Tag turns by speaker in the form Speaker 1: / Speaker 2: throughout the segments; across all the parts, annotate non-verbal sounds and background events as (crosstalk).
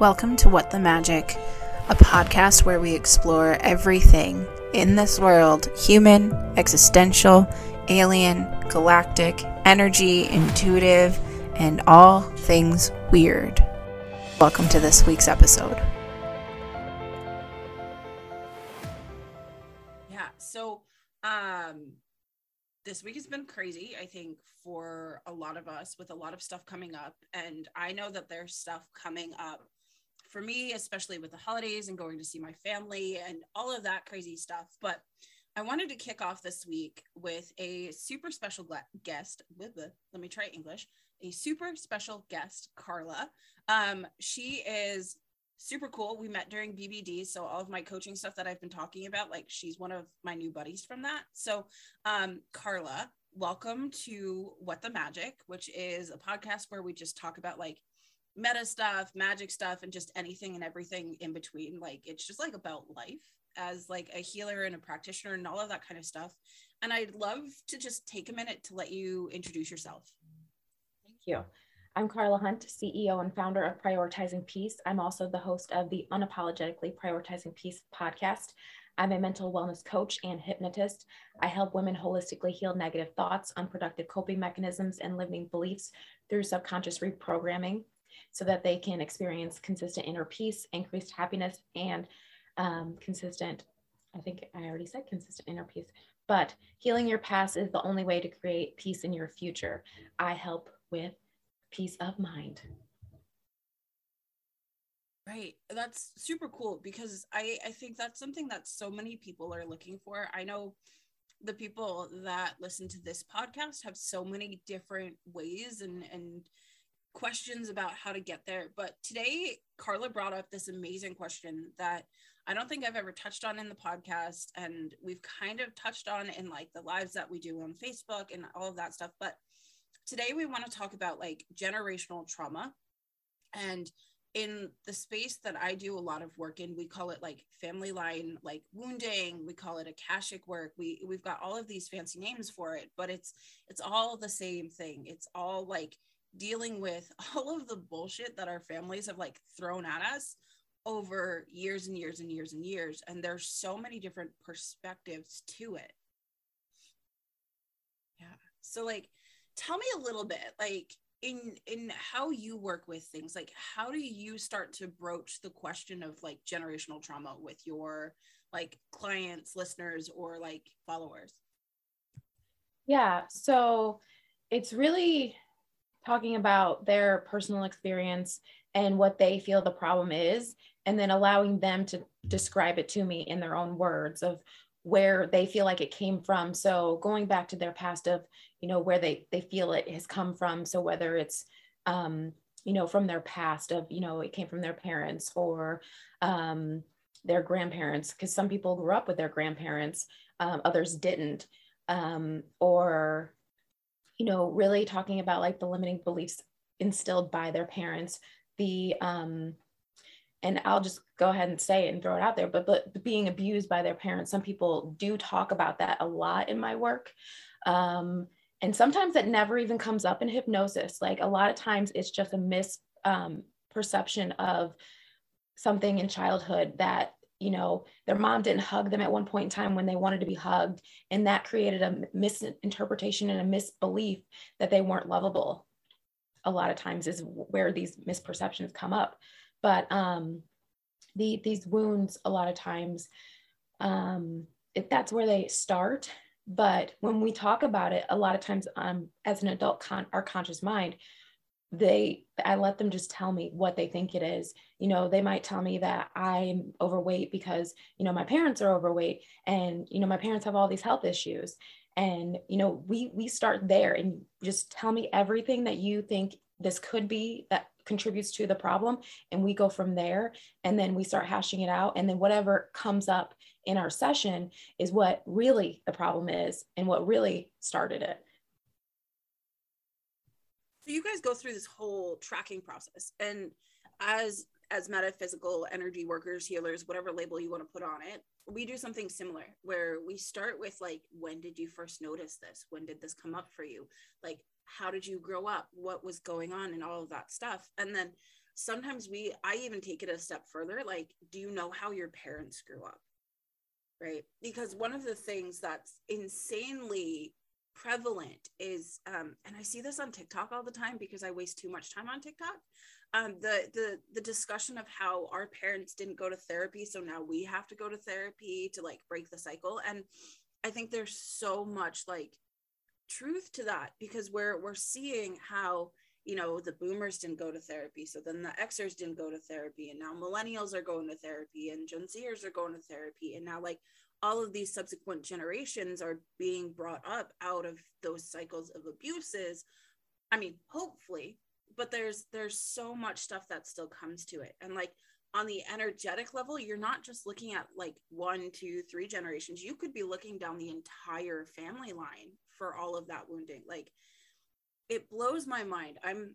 Speaker 1: Welcome to What the Magic, a podcast where we explore everything in this world human, existential, alien, galactic, energy, intuitive, and all things weird. Welcome to this week's episode.
Speaker 2: Yeah. So, um, this week has been crazy, I think, for a lot of us with a lot of stuff coming up. And I know that there's stuff coming up for me, especially with the holidays and going to see my family and all of that crazy stuff. But I wanted to kick off this week with a super special guest. With the, let me try English. A super special guest, Carla. Um, she is super cool. We met during BBD, so all of my coaching stuff that I've been talking about, like she's one of my new buddies from that. So, um, Carla, welcome to What the Magic, which is a podcast where we just talk about like meta stuff, magic stuff, and just anything and everything in between. Like it's just like about life as like a healer and a practitioner and all of that kind of stuff. And I'd love to just take a minute to let you introduce yourself.
Speaker 3: Thank you. I'm Carla Hunt, CEO and founder of Prioritizing Peace. I'm also the host of the Unapologetically Prioritizing Peace podcast. I'm a mental wellness coach and hypnotist. I help women holistically heal negative thoughts, unproductive coping mechanisms, and limiting beliefs through subconscious reprogramming so that they can experience consistent inner peace, increased happiness, and um, consistent, I think I already said consistent inner peace, but healing your past is the only way to create peace in your future. I help with peace of mind.
Speaker 2: Right. That's super cool because I, I think that's something that so many people are looking for. I know the people that listen to this podcast have so many different ways and, and questions about how to get there. But today, Carla brought up this amazing question that I don't think I've ever touched on in the podcast. And we've kind of touched on in like the lives that we do on Facebook and all of that stuff. But today, we want to talk about like generational trauma. And in the space that I do a lot of work in, we call it like family line, like wounding. We call it akashic work. We we've got all of these fancy names for it, but it's it's all the same thing. It's all like dealing with (laughs) all of the bullshit that our families have like thrown at us over years and years and years and years and there's so many different perspectives to it. Yeah. So like tell me a little bit like in in how you work with things like how do you start to broach the question of like generational trauma with your like clients listeners or like followers?
Speaker 3: Yeah. So it's really talking about their personal experience and what they feel the problem is and then allowing them to describe it to me in their own words of where they feel like it came from. So going back to their past of you know where they they feel it has come from. So whether it's um you know from their past of you know it came from their parents or um their grandparents because some people grew up with their grandparents um, others didn't um, or you know, really talking about like the limiting beliefs instilled by their parents, the um, and I'll just go ahead and say it and throw it out there, but, but being abused by their parents, some people do talk about that a lot in my work. Um, and sometimes it never even comes up in hypnosis. Like a lot of times it's just a misperception um, of something in childhood that you know their mom didn't hug them at one point in time when they wanted to be hugged and that created a misinterpretation and a misbelief that they weren't lovable. A lot of times is where these misperceptions come up. But um the these wounds a lot of times um if that's where they start. But when we talk about it a lot of times um as an adult con- our conscious mind they i let them just tell me what they think it is. You know they might tell me that i'm overweight because you know my parents are overweight and you know my parents have all these health issues. And you know we we start there and just tell me everything that you think this could be that contributes to the problem. And we go from there. And then we start hashing it out. And then whatever comes up in our session is what really the problem is and what really started it
Speaker 2: so you guys go through this whole tracking process and as as metaphysical energy workers healers whatever label you want to put on it we do something similar where we start with like when did you first notice this? When did this come up for you? Like how did you grow up? What was going on? And all of that stuff. And then sometimes we i even take it a step further like do you know how your parents grew up? Right? Because one of the things that's insanely prevalent is um and i see this on tiktok all the time because i waste too much time on tiktok. Um the the the discussion of how our parents didn't go to therapy so now we have to go to therapy to like break the cycle. And i think there's so much like truth to that because we're we're seeing how you know the boomers didn't go to therapy so then the xers didn't go to therapy and now millennials are going to therapy and gen zers are going to therapy and now like all of these subsequent generations are being brought up out of those cycles of abuses. I mean hopefully but there's there's so much stuff that still comes to it. And like on the energetic level you're not just looking at like one two three generations. You could be looking down the entire family line for all of that wounding. Like it blows my mind. I'm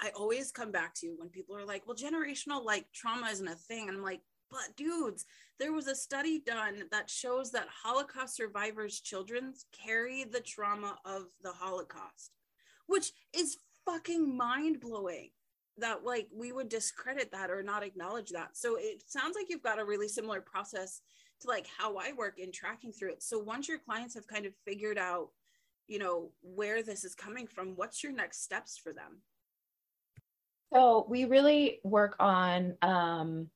Speaker 2: i always come back to you when people are like well generational like trauma isn't a thing. And i'm like but dudes, there was a study done that shows that Holocaust survivors' children carry the trauma of the Holocaust, which is fucking mind blowing that like we would discredit that or not acknowledge that. So it sounds like you've got a really similar process to like how I work in tracking through it. So once your clients have kind of figured out, you know, where this is coming from, what's your next steps for them?
Speaker 3: So we really work on um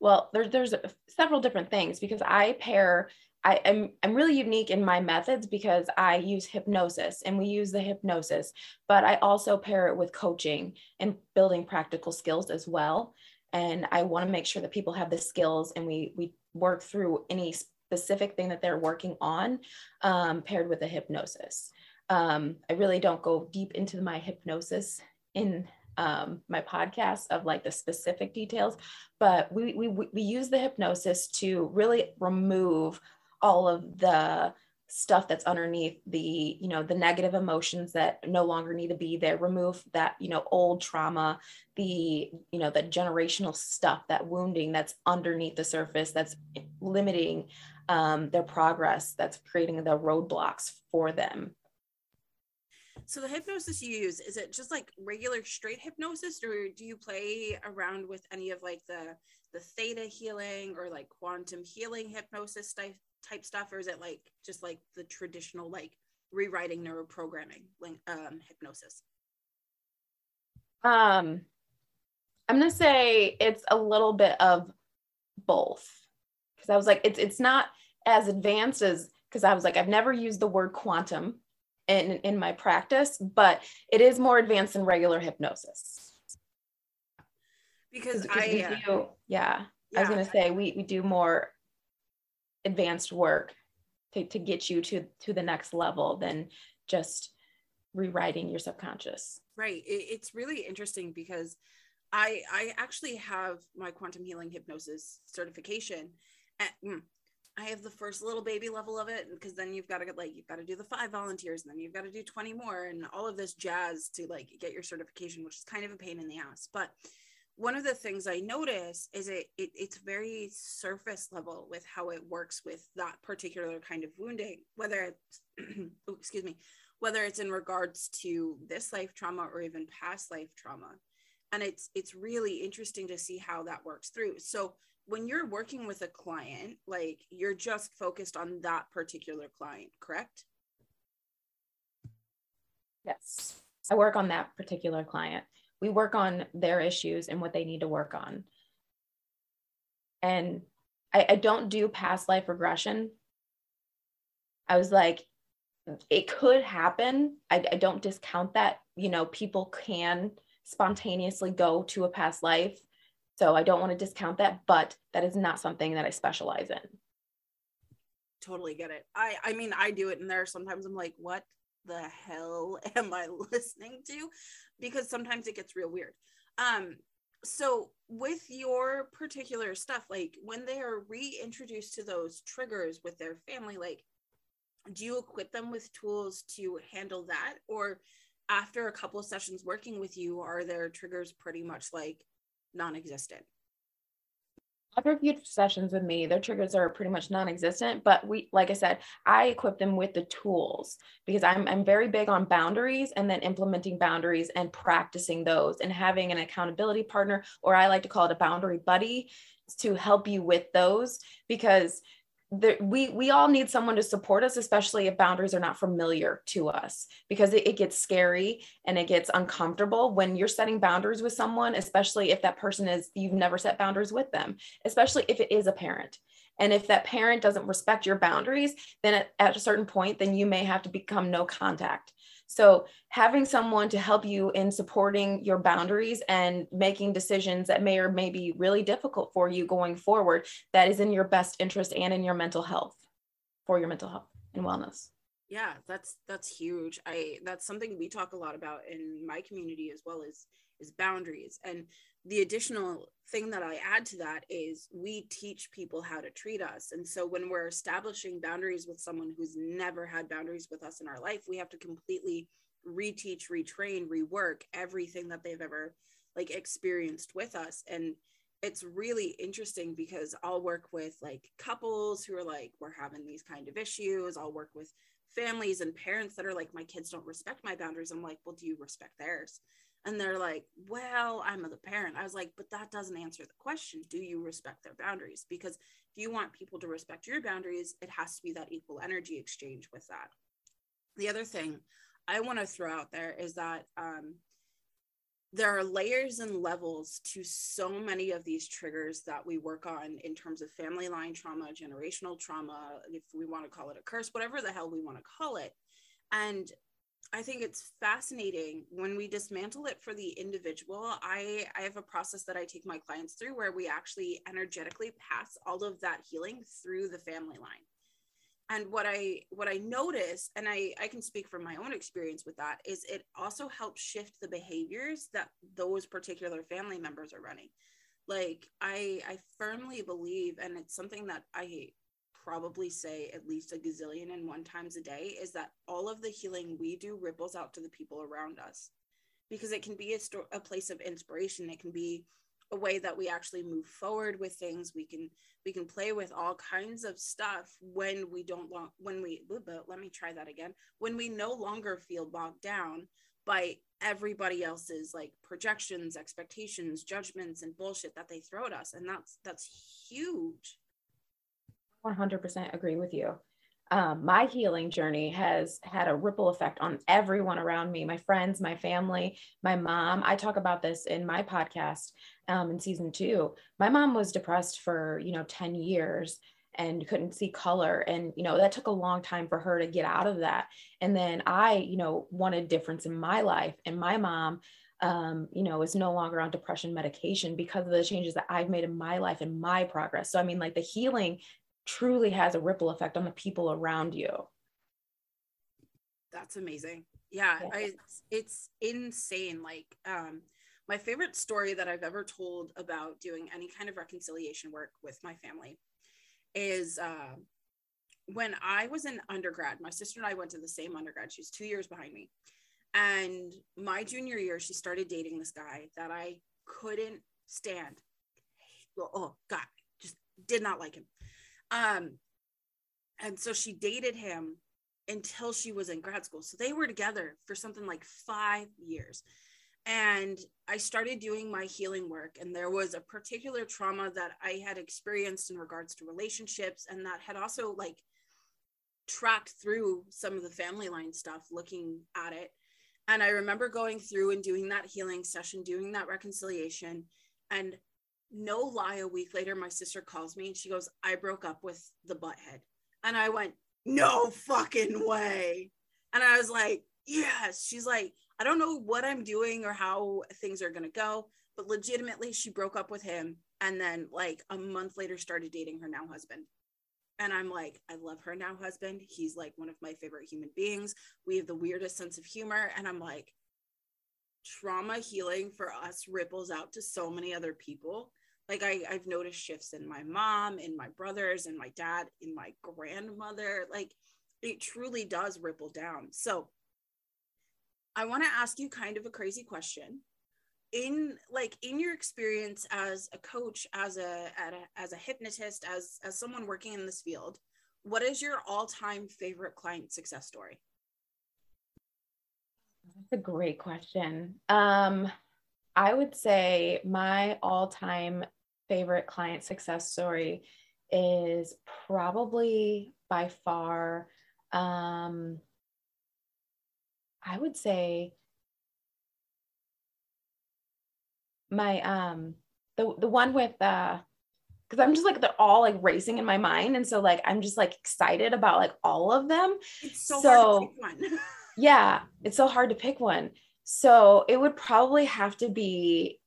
Speaker 3: well, there's there's several different things because I pair. I am I'm really unique in my methods because I use hypnosis and we use the hypnosis, but I also pair it with coaching and building practical skills as well. And I want to make sure that people have the skills and we we work through any specific thing that they're working on um, paired with the hypnosis. Um, I really don't go deep into my hypnosis in um, my podcast of like the specific details, but we, we, we use the hypnosis to really remove all of the stuff that's underneath the you know the negative emotions that no longer need to be there. Remove that you know old trauma the you know the generational stuff that wounding that's underneath the surface that's limiting um, their progress that's creating the roadblocks for them
Speaker 2: so the hypnosis you use is it just like regular straight hypnosis, or do you play around with any of like the the theta healing or like quantum healing hypnosis type type stuff, or is it like just like the traditional like rewriting neuroprogramming um, hypnosis?
Speaker 3: Um, I'm gonna say it's a little bit of both because I was like, it's it's not as advanced as because I was like, I've never used the word quantum in, in my practice, but it is more advanced than regular hypnosis.
Speaker 2: Because I,
Speaker 3: uh, do, yeah, yeah, I was going to say we, we do more advanced work to, to get you to, to the next level than just rewriting your subconscious.
Speaker 2: Right. It, it's really interesting because I, I actually have my quantum healing hypnosis certification. At, mm, I have the first little baby level of it because then you've got to like you've got to do the five volunteers and then you've got to do 20 more and all of this jazz to like get your certification, which is kind of a pain in the ass. But one of the things I notice is it, it it's very surface level with how it works with that particular kind of wounding, whether it's (clears throat) oh, excuse me, whether it's in regards to this life trauma or even past life trauma. And it's it's really interesting to see how that works through. So when you're working with a client, like you're just focused on that particular client, correct?
Speaker 3: Yes. I work on that particular client. We work on their issues and what they need to work on. And I, I don't do past life regression. I was like, it could happen. I, I don't discount that. You know, people can spontaneously go to a past life so I don't want to discount that, but that is not something that I specialize in.
Speaker 2: Totally get it. I I mean I do it and there sometimes I'm like, what the hell (laughs) am I listening to? Because sometimes it gets real weird. Um so with your particular stuff like when they are reintroduced to those triggers with their family like do you equip them with tools to handle that or after a couple of sessions working with you are their triggers pretty much like non-existent
Speaker 3: a few sessions with me, their triggers are pretty much non-existent. But we, like I said, I equip them with the tools because I'm I'm very big on boundaries and then implementing boundaries and practicing those and having an accountability partner, or I like to call it a boundary buddy, to help you with those because there, we we all need someone to support us especially if boundaries are not familiar to us because it, it, gets scary and it gets uncomfortable when you're setting boundaries with someone especially if that person is you've never set boundaries with them especially if it is a parent. And if that parent doesn't respect your boundaries then at, at a certain point then you may have to become no contact so, having someone to help you in supporting your boundaries and making decisions that may or may be really difficult for you going forward, that is in your best interest and in your mental health for your mental health and wellness.
Speaker 2: Yeah, that's that's huge. I that's something we talk a lot about in my community as well as is boundaries. And the additional thing that I add to that is we teach people how to treat us. And so when we're establishing boundaries with someone who's never had boundaries with us in our life, we have to completely reteach, retrain, rework everything that they've ever like experienced with us. And it's really interesting because I'll work with like couples who are like, we're having these kind of issues. I'll work with families and parents that are like, my kids don't respect my boundaries. I'm like, well, do you respect theirs? And they're like, well, I'm the parent. I was like, but that doesn't answer the question. Do you respect their boundaries? Because if you want people to respect your boundaries, it has to be that equal energy exchange with that. The other thing I want to throw out there is that um, there are layers and levels to so many of these triggers that we work on in terms of family line trauma, generational trauma, if we want to call it a curse, whatever the hell we want to call it. And I think it's fascinating when we dismantle it for the individual. I, I have a process that I take my clients through where we actually energetically pass all of that healing through the family line. And what I what I notice, and I, I can speak from my own experience with that, is it also helps shift the behaviors that those particular family members are running. Like I I firmly believe, and it's something that I probably say at least a gazillion and one times a day is that all of the healing we do ripples out to the people around us because it can be a, sto- a place of inspiration it can be a way that we actually move forward with things. We can we can play with all kinds of stuff when we don't long when we but let me try that again. When we no longer feel bogged down by everybody else's like projections expectations judgments and bullshit that they throw at us. And that's that's huge.
Speaker 3: 100% agree with you. Um, my healing journey has had a ripple effect on everyone around me my friends, my family, my mom. I talk about this in my podcast um, in season two. My mom was depressed for, you know, 10 years and couldn't see color. And, you know, that took a long time for her to get out of that. And then I, you know, wanted difference in my life. And my mom, um, you know, is no longer on depression medication because of the changes that I've made in my life and my progress. So, I mean, like the healing truly has a ripple effect on the people around you.
Speaker 2: That's amazing. Yeah, yeah. I, it's insane. Like, um, my favorite story that I've ever told about doing any kind of reconciliation work with my family is uh, when I was in undergrad. My sister and I went to the same undergrad. She's two years behind me. And my junior year, she started dating this guy that I couldn't stand. Oh, God, just did not like him. Um, and so she dated him until she was in grad school. So they were together for something like five years. And I started doing my healing work, and there was a particular trauma that I had experienced in regards to relationships, and that had also like tracked through some of the family line stuff, looking at it. And I remember going through and doing that healing session, doing that reconciliation, and no lie, a week later, my sister calls me and she goes, I broke up with the butthead. And I went, No fucking way. And I was like, Yes. She's like, I don't know what I'm doing or how things are going to go, but legitimately, she broke up with him. And then, like, a month later, started dating her now husband. And I'm like, I love her now husband. He's like one of my favorite human beings. We have the weirdest sense of humor. And I'm like, trauma healing for us ripples out to so many other people like I, I've noticed shifts in my mom, in my brothers, in my dad, in my grandmother. Like it truly does ripple down. So I want to ask you kind of a crazy question. in like in your experience as a coach as a, a as a hypnotist as as someone working in this field what is your all-time favorite client success story
Speaker 3: that's a great question um i would say my all-time favorite client success story is probably by far um i would say my um the the one with uh because I'm just like they're all like racing in my mind. And so like I'm just like excited about like all of them.
Speaker 2: It's so, so (laughs)
Speaker 3: yeah, it's so hard to pick one. So it would probably have to be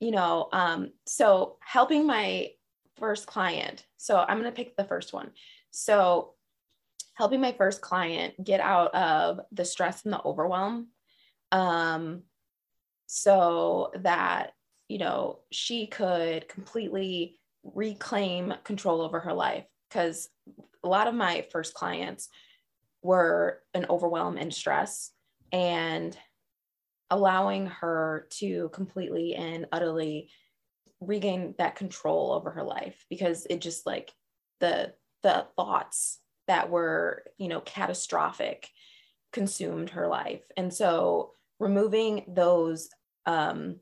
Speaker 3: you know, um, so helping my first client. So I'm gonna pick the first one. So helping my first client get out of the stress and the overwhelm um, so that you know she could completely reclaim control over her life because a lot of my first clients were an overwhelm and stress and allowing her to completely and utterly regain that control over her life because it just like the the thoughts that were, you know, catastrophic consumed her life. And so removing those um,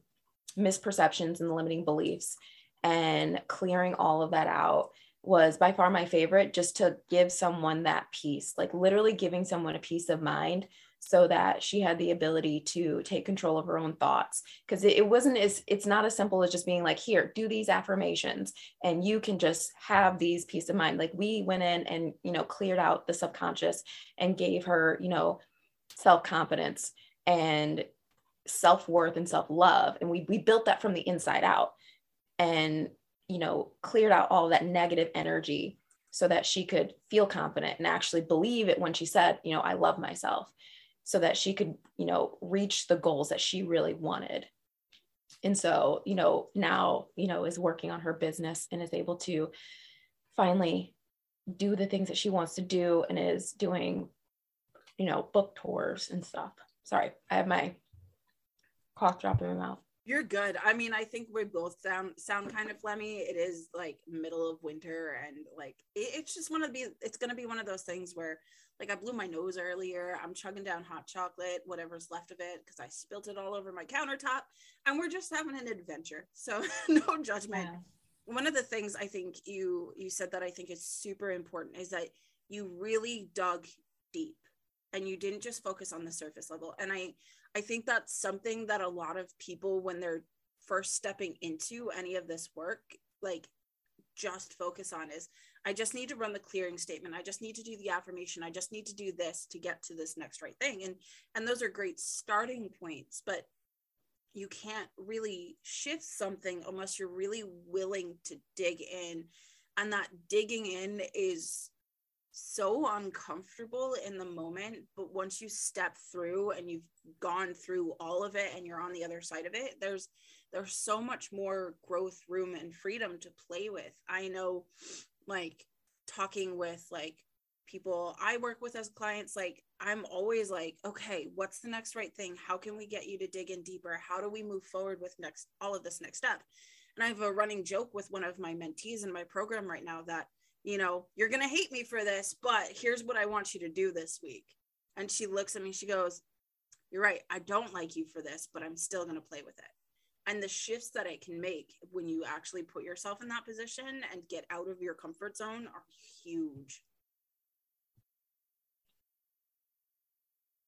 Speaker 3: misperceptions and limiting beliefs and clearing all of that out was by far my favorite just to give someone that peace like literally giving someone a peace of mind so that she had the ability to take control of her own thoughts. Because it, it, wasn't as it's not as simple as just being like here do these affirmations and you can just have these peace of mind. Like we went in and you know cleared out the subconscious and gave her you know self-confidence and self-worth and self-love. And we, we built that from the inside out and you know cleared out all that negative energy so that she could feel confident and actually believe it when she said you know i love myself so that she could, you know, reach the goals that she really wanted. And so, you know, now, you know, is working on her business and is able to finally do the things that she wants to do and is doing, you know, book tours and stuff. Sorry, I have my cough drop in my mouth.
Speaker 2: You're good. I mean, I think we both sound sound kind of phlegmy. It is like middle of winter, and like it, it's just one of the. It's gonna be one of those things where, like, I blew my nose earlier. I'm chugging down hot chocolate, whatever's left of it, because I spilt it all over my countertop, and we're just having an adventure. (laughs) So no judgment. Yeah. One of the things I think you you said that I think is super important is that you really dug deep and you didn't just focus on the surface level and i i think that's something that a lot of people when they're first stepping into any of this work like just focus on is i just need to run the clearing statement. I just need to do the affirmation. I just need to do this to get to this next right thing. And and those are great starting points but you can't really shift something unless you're really willing to dig in. And that digging in is so uncomfortable in the moment but once you step through and you've gone through all of it and you're on the other side of it there's there's so much more growth room and freedom to play with. I know like talking with like people i work with as clients like i'm always like okay what's the next right thing? How can we get you to dig in deeper? How do we move forward with next all of this next step? And i have a running joke with one of my mentees in my program right now that you know, you're going to hate me for this, but here's what I want you to do this week. And she looks at me, she goes, You're right. I don't like you for this, but I'm still going to play with it. And the shifts that it can make when you actually put yourself in that position and get out of your comfort zone are huge.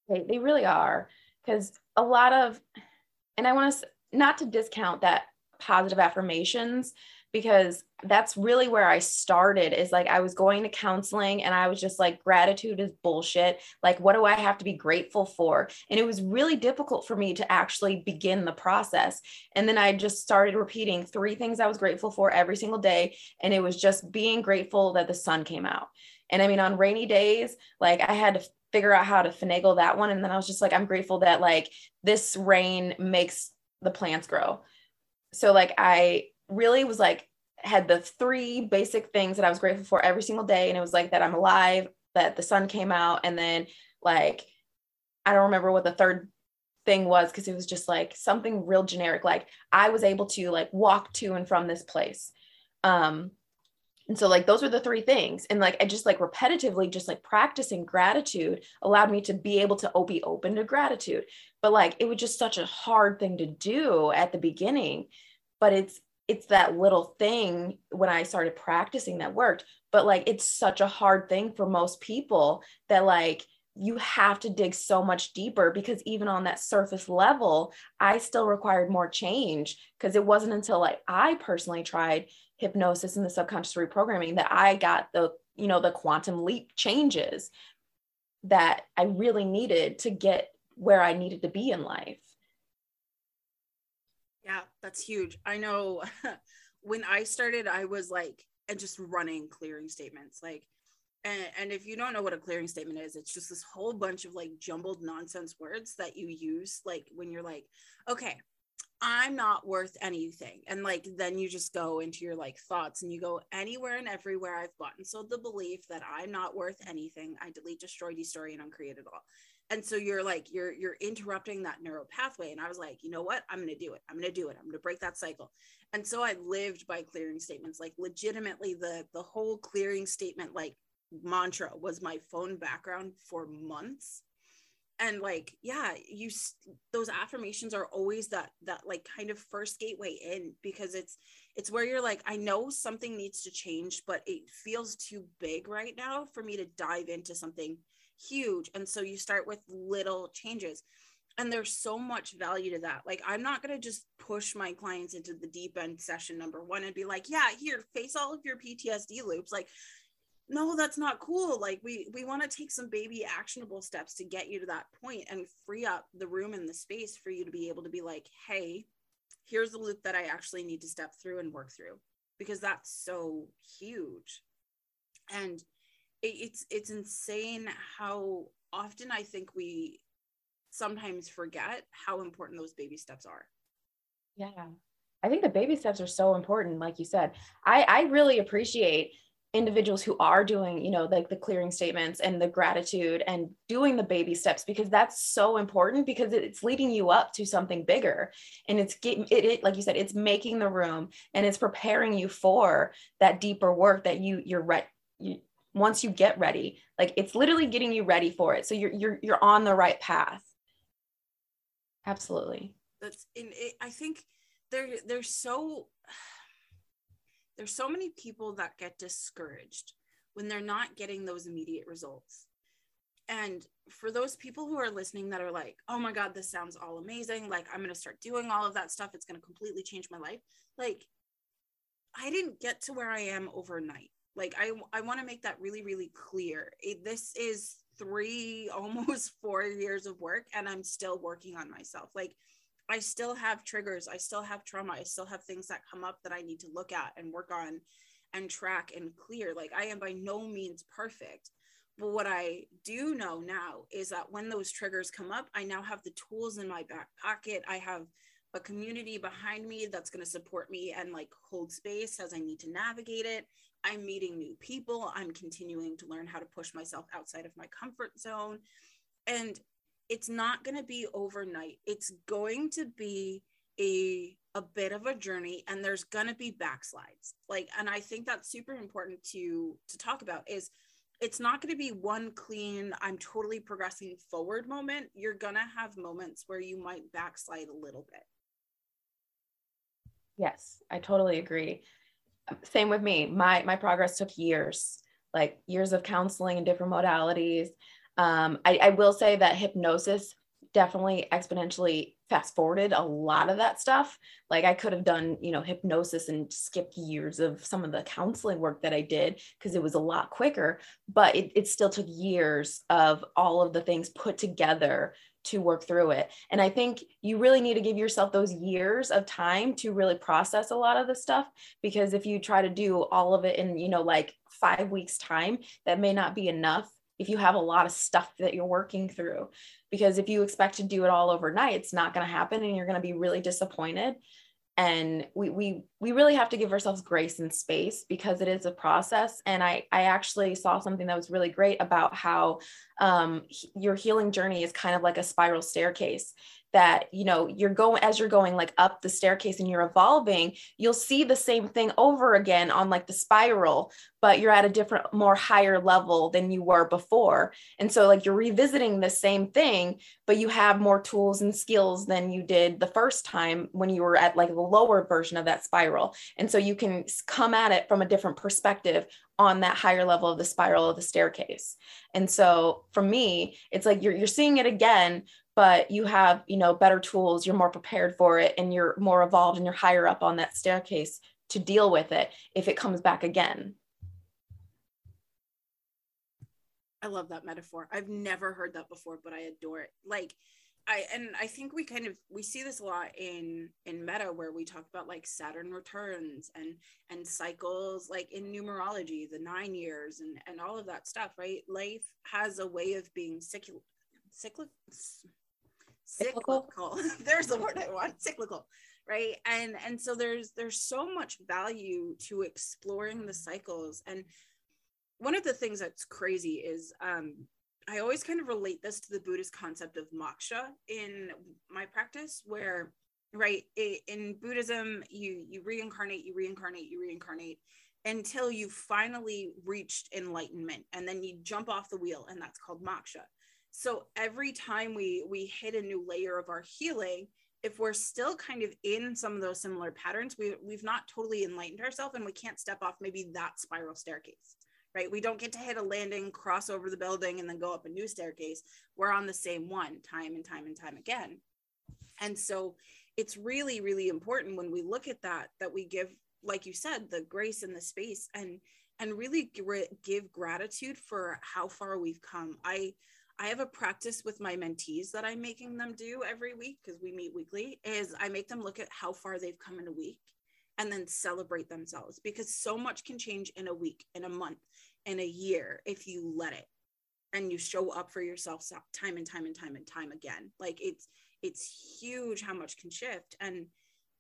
Speaker 3: They, they really are. Because a lot of, and I want to not to discount that positive affirmations, because that's really where I started is like I was going to counseling and I was just like gratitude is bullshit. Like what do I have to be grateful for? And it was really difficult for me to actually begin the process. And then I just started repeating three things I was grateful for every single day and it was just being grateful that the sun came out. And I mean on rainy days like I had to figure out how to finagle that one and then I was just like I'm grateful that like this rain makes the plants grow. So like I really was like had the three basic things that I was grateful for every single day. And it was like that I'm alive, that the sun came out, and then like I don't remember what the third thing was because it was just like something real generic. Like I was able to like walk to and from this place. Um, and so like those were the three things. And like I just like repetitively just like practicing gratitude allowed me to be able to be open to gratitude. But like it was just such a hard thing to do at the beginning. But it's it's that little thing when I started practicing that worked. But like it's such a hard thing for most people that like you have to dig so much deeper because even on that surface level, I still required more change because it wasn't until like I personally tried hypnosis and the subconscious reprogramming that I got the, you know, the quantum leap changes that I really needed to get where I needed to be in life.
Speaker 2: Yeah, that's huge. I know (laughs) when I started, I was like, and just running clearing statements. Like, and, and if you don't know what a clearing statement is, it's just this whole bunch of like jumbled nonsense words that you use, like when you're like, okay, I'm not worth anything. And like then you just go into your like thoughts and you go anywhere and everywhere I've bought and sold the belief that I'm not worth anything. I delete, destroy, destroy, and uncreate it all. And so you're like, you're you're interrupting that neural pathway. And I was like, you know what? I'm gonna do it. I'm gonna do it. I'm gonna break that cycle. And so I lived by clearing statements, like legitimately the the whole clearing statement, like mantra was my phone background for months and like yeah you those affirmations are always that that like kind of first gateway in because it's it's where you're like i know something needs to change but it feels too big right now for me to dive into something huge. And so you start with little changes. And there's so much value to that. Like i'm not going to just push my clients into the deep end session number one and be like yeah here face all of your ptsd loops. Like no that's not cool. Like we we want to take some baby actionable steps to get you to that point and free up the room and the space for you to be able to be like hey here's the loop that i actually need to step through and work through. Because that's so huge. And it's it's insane how often i think we sometimes forget how important those baby steps are.
Speaker 3: Yeah. I think the baby steps are so important like you said. I i really appreciate individuals who are doing you know like the clearing statements and the gratitude and doing the baby steps because that's so important because it's leading you up to something bigger. And it's getting it, it like you said it's making the room and it's preparing you for that deeper work that you you're ready you, once you get ready like it's literally getting you ready for it so you're you're you're on the right path absolutely
Speaker 2: that's in it, i think they're they're so there's so many people that get discouraged when they're not getting those immediate results. And for those people who are listening that are like, oh my God, this sounds all amazing. Like, I'm going to start doing all of that stuff. It's going to completely change my life. Like, I didn't get to where I am overnight. Like, I, I want to make that really, really clear. It, this is three, (laughs) almost four years of work, and I'm still working on myself. Like, I still have triggers. I still have trauma. I still have things that come up that I need to look at and work on and track and clear. Like I am by no means perfect. But what I do know now is that when those triggers come up, I now have the tools in my back pocket. I have a community behind me that's going to support me and like hold space as I need to navigate it. I'm meeting new people. I'm continuing to learn how to push myself outside of my comfort zone. And it's not going to be overnight. It's going to be a a bit of a journey and there's going to be backslides. Like and I think that's super important to to talk about is it's not going to be one clean I'm totally progressing forward moment. You're going to have moments where you might backslide a little bit.
Speaker 3: Yes, I totally agree. Same with me. My my progress took years, like years of counseling and different modalities, um, I, I will say that hypnosis definitely exponentially fast forwarded a lot of that stuff. Like I could have done, you know, hypnosis and skipped years of some of the counseling work that I did because it was a lot quicker, but it, it still took years of all of the things put together to work through it. And I think you really need to give yourself those years of time to really process a lot of the stuff because if you try to do all of it in, you know, like five weeks time, that may not be enough if you have a lot of stuff that you're working through. Because if you expect to do it all overnight, it's not going to happen and you're going to be really disappointed. And we, we we really have to give ourselves grace and space because it is a process. And I I actually saw something that was really great about how um, your healing journey is kind of like a spiral staircase that you know you're going as you're going like up the staircase and you're evolving you'll see the same thing over again on like the spiral but you're at a different more higher level than you were before. And so like you're revisiting the same thing but you have more tools and skills than you did the first time when you were at like the lower version of that spiral. And so you can come at it from a different perspective on that higher level of the spiral of the staircase. And so for me it's like you're, you're seeing it again but you have you know better tools you're more prepared for it and you're more evolved and you're higher up on that staircase to deal with it if it comes back again.
Speaker 2: I love that metaphor. I've never heard that before but i adore it. Like I and I think we kind of we see this a lot in in meta where we talk about like Saturn returns and and cycles like in numerology the 9 years and and all of that stuff right? Life has a way of being cyclical cyclical cyclical, (laughs) there's the word i want cyclical right? And and so there's there's so much value to exploring the cycles. And one of the things that's crazy is um i always kind of relate this to the buddhist concept of moksha in my practice where right in buddhism you you reincarnate you reincarnate you reincarnate until you finally reached enlightenment. And then you jump off the wheel and that's called moksha so every time we we hit a new layer of our healing if we're still kind of in some of those similar patterns we we've not totally enlightened ourselves and we can't step off maybe that spiral staircase right? We don't get to hit a landing cross over the building and then go up a new staircase. We're on the same one time and time and time again. And so it's really really important when we look at that that we give like you said the grace and the space and and really give gratitude for how far we've come. I I have a practice with my mentees that I'm making them do every week because we meet weekly is I make them look at how far they've come in a week and then celebrate themselves because so much can change in a week, in a month, in a year if you let it and you show up for yourself time and time and time and time again. Like it's it's huge how much can shift and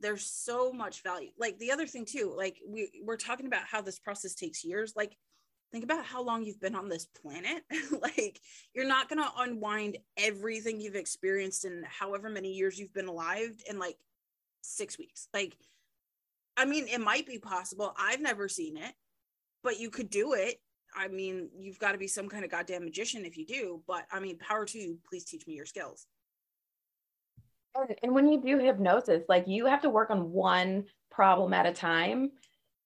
Speaker 2: there's so much value. Like the other thing too, like we we're talking about how this process takes years. Like think about how long you've been on this planet. (laughs) like, you're not going to unwind everything you've experienced in however many years you've been alive in like six weeks. Like, I mean, it might be possible. I've never seen it, but you could do it. I mean, you've got to be some kind of goddamn magician if you do, but I mean, power to you. Please teach me your skills.
Speaker 3: And when you do hypnosis, like you have to work on one problem at a time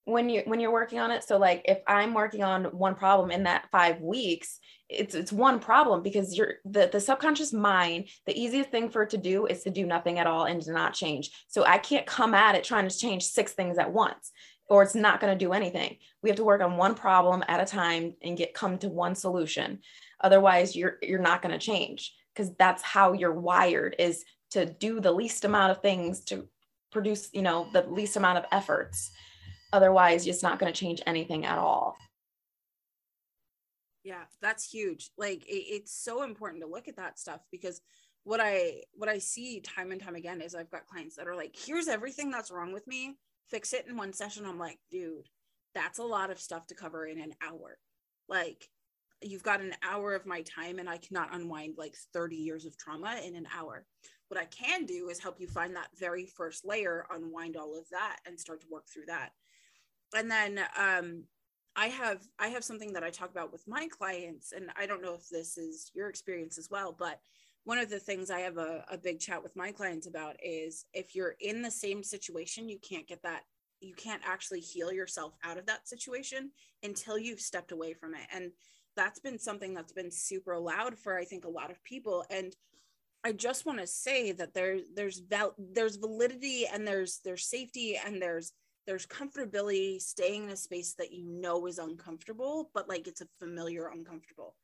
Speaker 3: when you when you're working on it. So like if i'm working on one problem in that five weeks it's it's one problem because you're the, the subconscious mind the easiest thing for it to do is to do nothing at all and to not change. So i can't come at it trying to change six things at once or it's not going to do anything. We have to work on one problem at a time and get come to one solution. Otherwise you're you're not going to change because that's how you're wired is to do the least amount of things to produce you know the least amount of efforts Otherwise, it's not going to change anything at all.
Speaker 2: Yeah, that's huge. Like it, it's so important to look at that stuff because what I what I see time and time again is I've got clients that are like, here's everything that's wrong with me, fix it in one session. I'm like, dude, that's a lot of stuff to cover in an hour. Like you've got an hour of my time and I cannot unwind like 30 years of trauma in an hour. What I can do is help you find that very first layer, unwind all of that and start to work through that and then um, I have I have something that I talk about with my clients, and I don't know if this is your experience as well, but one of the things I have a, a big chat with my clients about is if you're in the same situation, you can't get that you can't actually heal yourself out of that situation until you've stepped away from it. And that's been something that's been super loud for I think a lot of people. And I just want to say that there there's val- there's validity and there's there's safety and there's there's comfortability staying in a space that you know is uncomfortable, but like it's a familiar uncomfortable.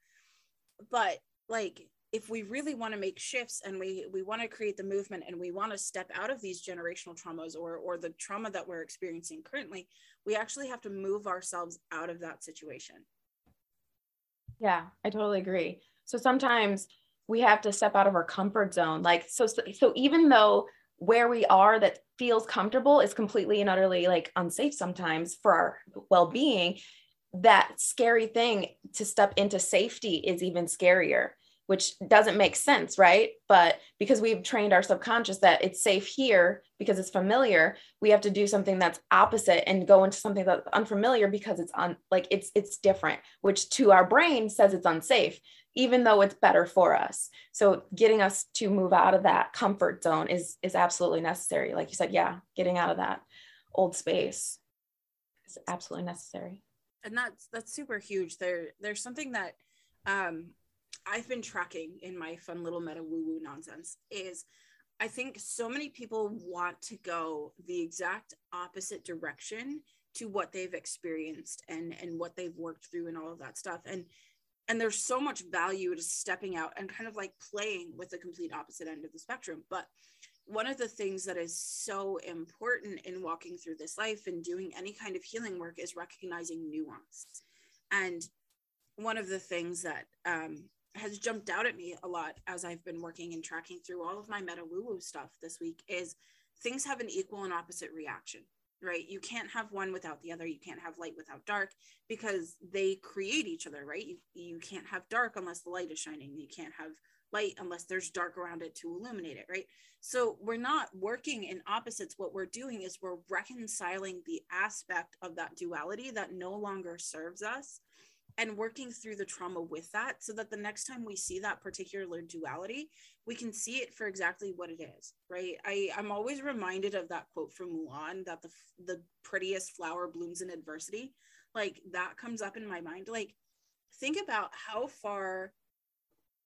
Speaker 2: But like if we really want to make shifts and we we want to create the movement and we want to step out of these generational traumas or or the trauma that we're experiencing currently, we actually have to move ourselves out of that situation.
Speaker 3: Yeah, I totally agree. So sometimes we have to step out of our comfort zone. Like so so even though where we are that feels comfortable is completely and utterly like unsafe sometimes for our well-being that scary thing to step into safety is even scarier which doesn't make sense, right? But because we've trained our subconscious that it's safe here because it's familiar, we have to do something that's opposite and go into something that's unfamiliar because it's on like it's it's different, which to our brain says it's unsafe, even though it's better for us. So getting us to move out of that comfort zone is is absolutely necessary. Like you said, yeah, getting out of that old space is absolutely necessary.
Speaker 2: And that's that's super huge. There there's something that um I've been tracking in my fun little meta woo woo nonsense is I think so many people want to go the exact opposite direction to what they've experienced and and what they've worked through and all of that stuff and and there's so much value to stepping out and kind of like playing with the complete opposite end of the spectrum. But one of the things that is so important in walking through this life and doing any kind of healing work is recognizing nuance. And one of the things that um, has jumped out at me a lot as I've been working and tracking through all of my meta woo woo stuff this week is things have an equal and opposite reaction, right? You can't have one without the other. You can't have light without dark because they create each other, right? You, you can't have dark unless the light is shining. You can't have light unless there's dark around it to illuminate it, right? So we're not working in opposites. What we're doing is we're reconciling the aspect of that duality that no longer serves us and working through the trauma with that so that the next time we see that particular duality we can see it for exactly what it is right? I i'm always reminded of that quote from mulan that the the prettiest flower blooms in adversity. Like that comes up in my mind. Like think about how far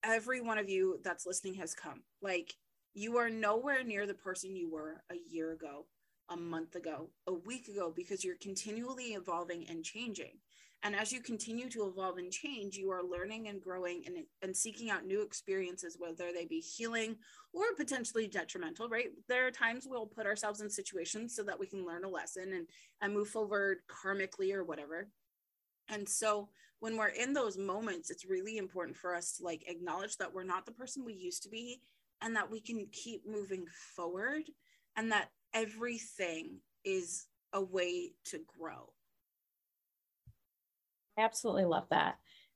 Speaker 2: every one of you that's listening has come. Like you are nowhere near the person you were a year ago a month ago a week ago because you're continually evolving and changing and as you continue to evolve and change, you are learning and growing and, and seeking out new experiences, whether they be healing or potentially detrimental, right? There are times we'll put ourselves in situations so that we can learn a lesson and, and move forward karmically or whatever. And so when we're in those moments, it's really important for us to like acknowledge that we're not the person we used to be and that we can keep moving forward and that everything is a way to grow
Speaker 3: I absolutely love that.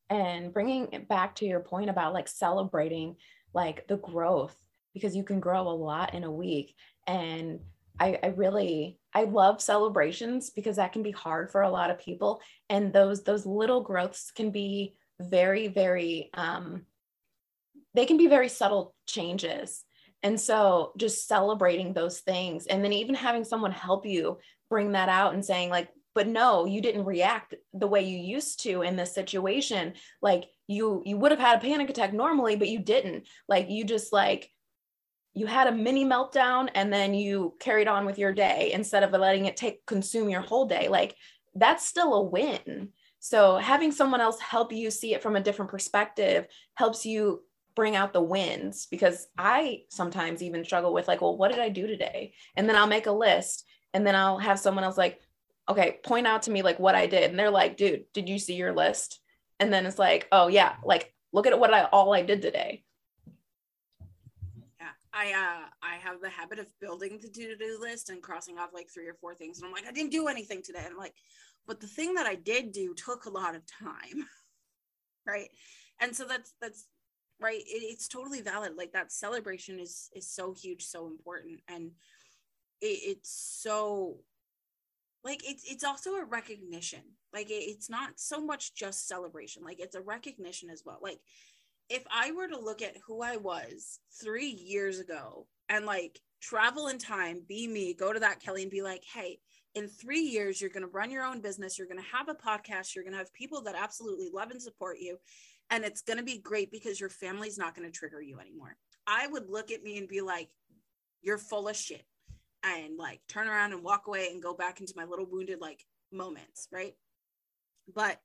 Speaker 3: And bringing it back to your point about like celebrating like the growth because you can grow a lot in a week. And I, I really I love celebrations because that can be hard for a lot of people. And those those little growths can be very, very um they can be very subtle changes. And so just celebrating those things and then even having someone help you bring that out and saying like but no you didn't react the way you used to in this situation. Like you you would have had a panic attack normally but you didn't. Like you just like you had a mini meltdown and then you carried on with your day instead of letting it take consume your whole day. Like that's still a win. So having someone else help you see it from a different perspective helps you bring out the wins because i sometimes even struggle with like well what did i do today? And then i'll make a list and then i'll have someone else like okay, point out to me like what I did. And they're like, dude, did you see your list? And then it's like, oh yeah, like look at what I all I did today.
Speaker 2: Yeah, I uh I have the habit of building the to-do list and crossing off like three or four things. And I'm like, I didn't do anything today. And I'm like, but the thing that I did do took a lot of time. (laughs) right. And so that's that's right. It, it's totally valid. Like that celebration is is so huge, so important. And it, it's so like it's it's also a recognition. Like it, it's not so much just celebration. Like it's a recognition as well. Like if i were to look at who i was three years ago and like travel in time be me go to that kelly and be like hey in three years you're going to run your own business. You're going to have a podcast. You're going to have people that absolutely love and support you. And it's going to be great because your family's not going to trigger you anymore. I would look at me and be like you're full of shit and like turn around and walk away and go back into my little wounded like moments right? But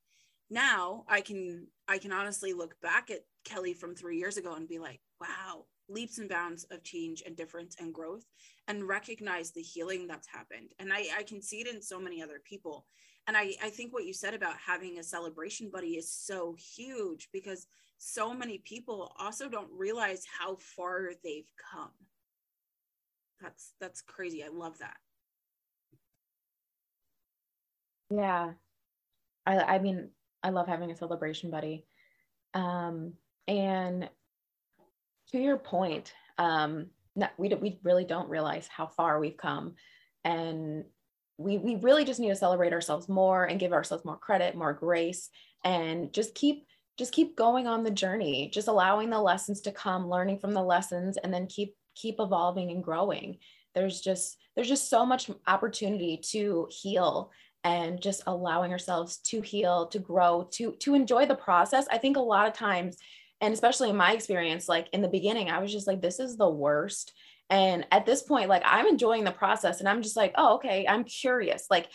Speaker 2: now i can i can honestly look back at kelly from three years ago and be like wow leaps and bounds of change and difference and growth and recognize the healing that's happened. And i i can see it in so many other people. And i i think what you said about having a celebration buddy is so huge because so many people also don't realize how far they've come that's that's crazy. I love that.
Speaker 3: Yeah. I, I mean, I love having a celebration buddy. Um, and to your point, um, no, we, we really don't realize how far we've come. And we, we really just need to celebrate ourselves more and give ourselves more credit, more grace, and just keep just keep going on the journey just allowing the lessons to come learning from the lessons and then keep keep evolving and growing. There's just there's just so much opportunity to heal and just allowing ourselves to heal to grow to to enjoy the process. I think a lot of times and especially in my experience like in the beginning i was just like this is the worst. And at this point like i'm enjoying the process and i'm just like oh okay i'm curious. Like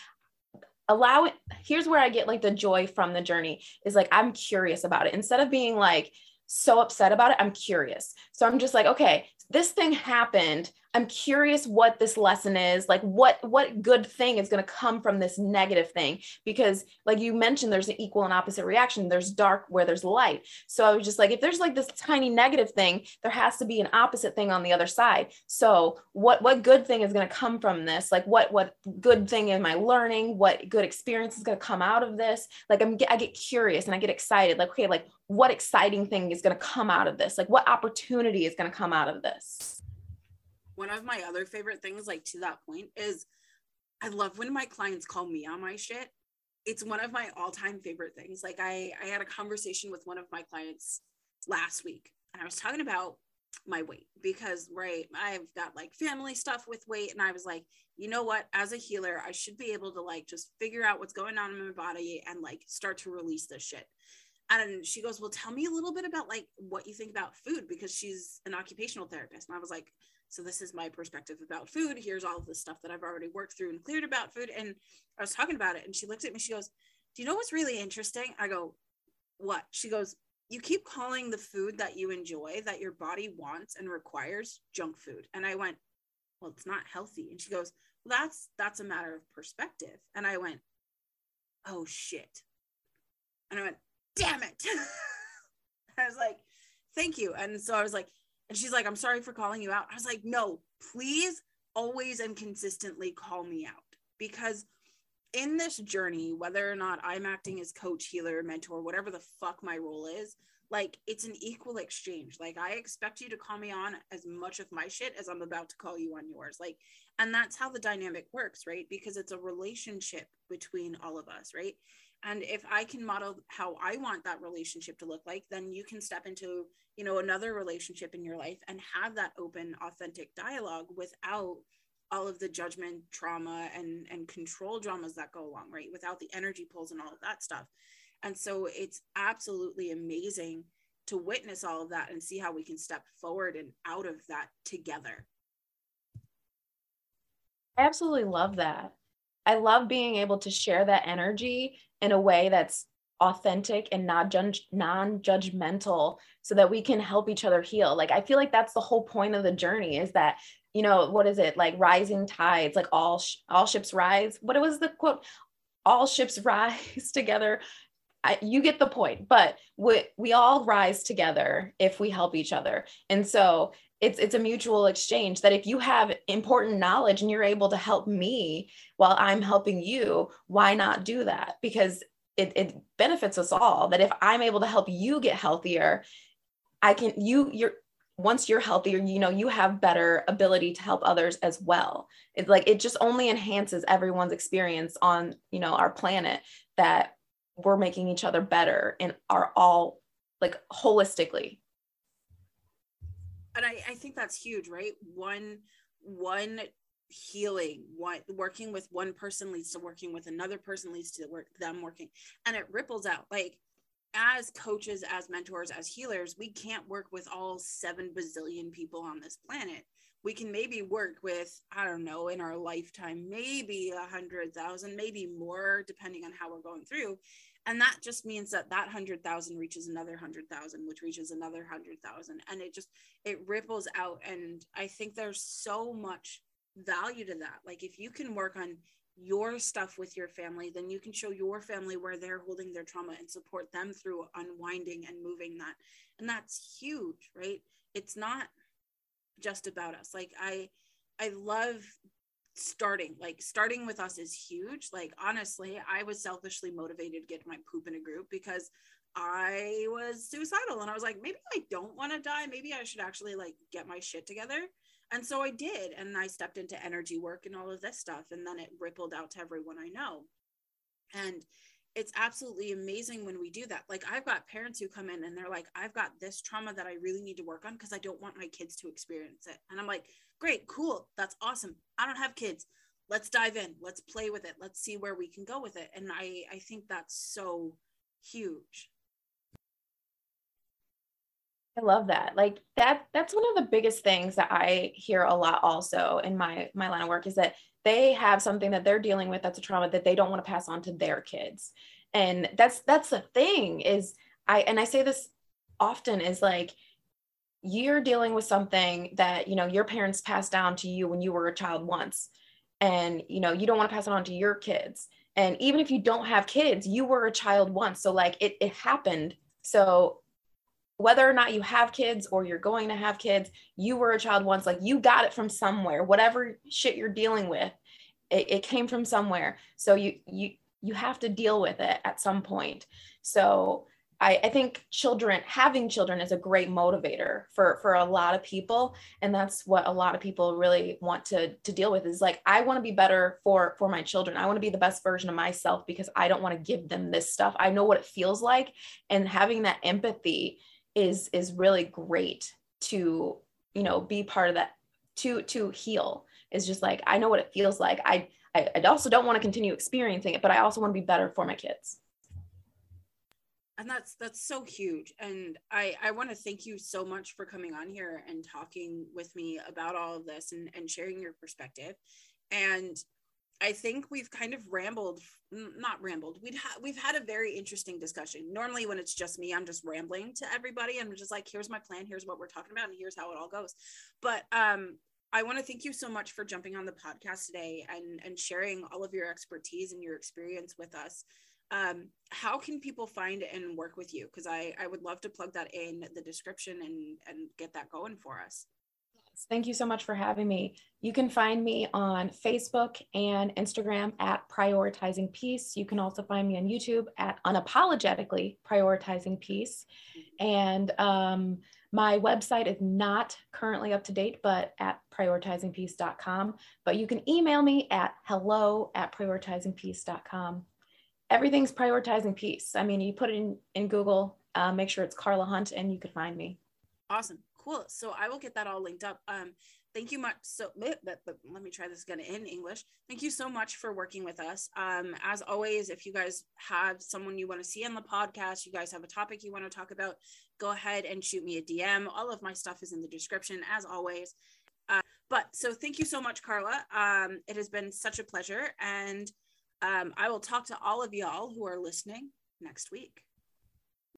Speaker 3: allow it here's where i get like the joy from the journey is like i'm curious about it. Instead of being like so upset about it i'm curious. So i'm just like okay this thing happened i'm curious what this lesson is like what what good thing is going to come from this negative thing? Because like you mentioned there's an equal and opposite reaction. There's dark where there's light. So i was just like if there's like this tiny negative thing there has to be an opposite thing on the other side. So what what good thing is going to come from this? Like what what good thing am i learning? What good experience is going to come out of this? Like i'm i get curious and i get excited like okay like what exciting thing is going to come out of this? Like what opportunity is going to come out of this
Speaker 2: one of my other favorite things, like to that point, is I love when my clients call me on my shit. It's one of my all-time favorite things. Like I, I had a conversation with one of my clients last week, and I was talking about my weight because right i've got like family stuff with weight and i was like you know what as a healer i should be able to like just figure out what's going on in my body and like start to release this shit and she goes well tell me a little bit about like what you think about food because she's an occupational therapist and i was like so this is my perspective about food. Here's all of the stuff that I've already worked through and cleared about food. And I was talking about it and she looked at me, she goes, Do you know what's really interesting? I go, What? She goes, You keep calling the food that you enjoy, that your body wants and requires junk food. And I went, Well, it's not healthy. And she goes, Well, that's that's a matter of perspective. And I went, Oh shit. And I went, damn it. (laughs) I was like, thank you. And so I was like, and she's like, I'm sorry for calling you out. I was like, no, please always and consistently call me out because in this journey, whether or not I'm acting as coach, healer, mentor, whatever the fuck my role is, like it's an equal exchange. Like I expect you to call me on as much of my shit as I'm about to call you on yours. Like, and that's how the dynamic works, right? Because it's a relationship between all of us, right? And if i can model how i want that relationship to look like then you can step into you know another relationship in your life and have that open authentic dialogue without all of the judgment trauma and and control dramas that go along right? Without the energy pulls and all of that stuff. And so it's absolutely amazing to witness all of that and see how we can step forward and out of that together.
Speaker 3: I absolutely love that I love being able to share that energy in a way that's authentic and not judge, non-judgmental so that we can help each other heal. Like i feel like that's the whole point of the journey is that you know what is it? Like rising tides like all sh- all ships rise. What was the quote? All ships (laughs) rise together. I, you get the point but we, we all rise together if we help each other. And so it's it's a mutual exchange that if you have important knowledge and you're able to help me while I'm helping you, why not do that? Because it, it benefits us all. That if I'm able to help you get healthier, I can you you're once you're healthier, you know, you have better ability to help others as well. It's like it just only enhances everyone's experience on, you know, our planet that we're making each other better and are all like holistically
Speaker 2: and I, I think that's huge right? One one healing one working with one person leads to working with another person leads to work them working and it ripples out. Like as coaches as mentors as healers we can't work with all 7 bazillion people on this planet. We can maybe work with i don't know in our lifetime maybe a hundred thousand maybe more depending on how we're going through and that just means that that 100000 reaches another 100000 which reaches another 100000 and it just it ripples out. And i think there's so much value to that. Like if you can work on your stuff with your family then you can show your family where they're holding their trauma and support them through unwinding and moving that. And that's huge right? It's not just about us. Like i i love starting like starting with us is huge. Like honestly i was selfishly motivated to get my poop in a group because i was suicidal and i was like maybe i don't want to die. Maybe i should actually like get my shit together. And so i did and i stepped into energy work and all of this stuff and then it rippled out to everyone i know. And it's absolutely amazing when we do that. Like I've got parents who come in and they're like, I've got this trauma that I really need to work on because I don't want my kids to experience it. And I'm like, great, cool, that's awesome. I don't have kids. Let's dive in. Let's play with it. Let's see where we can go with it. And I I think that's so huge.
Speaker 3: I love that. Like that that's one of the biggest things that I hear a lot also in my my line of work is that they have something that they're dealing with that's a trauma that they don't want to pass on to their kids. And that's that's the thing is i and i say this often is like you're dealing with something that you know your parents passed down to you when you were a child once. And you know you don't want to pass it on to your kids. And even if you don't have kids you were a child once. So like it, it happened. So whether or not you have kids or you're going to have kids, you were a child once, like you got it from somewhere, whatever shit you're dealing with, it, it came from somewhere. So you, you, you have to deal with it at some point. So I, I think children having children is a great motivator for for a lot of people. And that's what a lot of people really want to to deal with is like i want to be better for for my children. I want to be the best version of myself because i don't want to give them this stuff. I know what it feels like. And having that empathy is is really great to you know be part of that to to heal. Is just like i know what it feels like. I i, I also don't want to continue experiencing it but i also want to be better for my kids.
Speaker 2: And that's that's so huge. And i i want to thank you so much for coming on here and talking with me about all of this and and sharing your perspective. And I think we've kind of rambled, not rambled. We'd ha- we've had a very interesting discussion. Normally, when it's just me, I'm just rambling to everybody. I'm just like, here's my plan, here's what we're talking about, and here's how it all goes. But um, I want to thank you so much for jumping on the podcast today and and sharing all of your expertise and your experience with us. Um, how can people find and work with you? Because I I would love to plug that in the description and and get that going for us.
Speaker 3: Thank you so much for having me. You can find me on Facebook and Instagram at Prioritizing Peace. You can also find me on YouTube at Unapologetically Prioritizing Peace. And um, my website is not currently up to date, but at prioritizingpeace.com. But you can email me at hello at prioritizingpeace.com. Everything's prioritizing peace. I mean, you put it in, in Google, uh, make sure it's Carla Hunt, and you can find me.
Speaker 2: Awesome cool. So i will get that all linked up. Um thank you much. So but, but, but let me try this again in english. Thank you so much for working with us. Um as always if you guys have someone you want to see on the podcast you guys have a topic you want to talk about go ahead and shoot me a dm all of my stuff is in the description as always. Uh, but so thank you so much carla. Um it has been such a pleasure and um, i will talk to all of y'all who are listening next week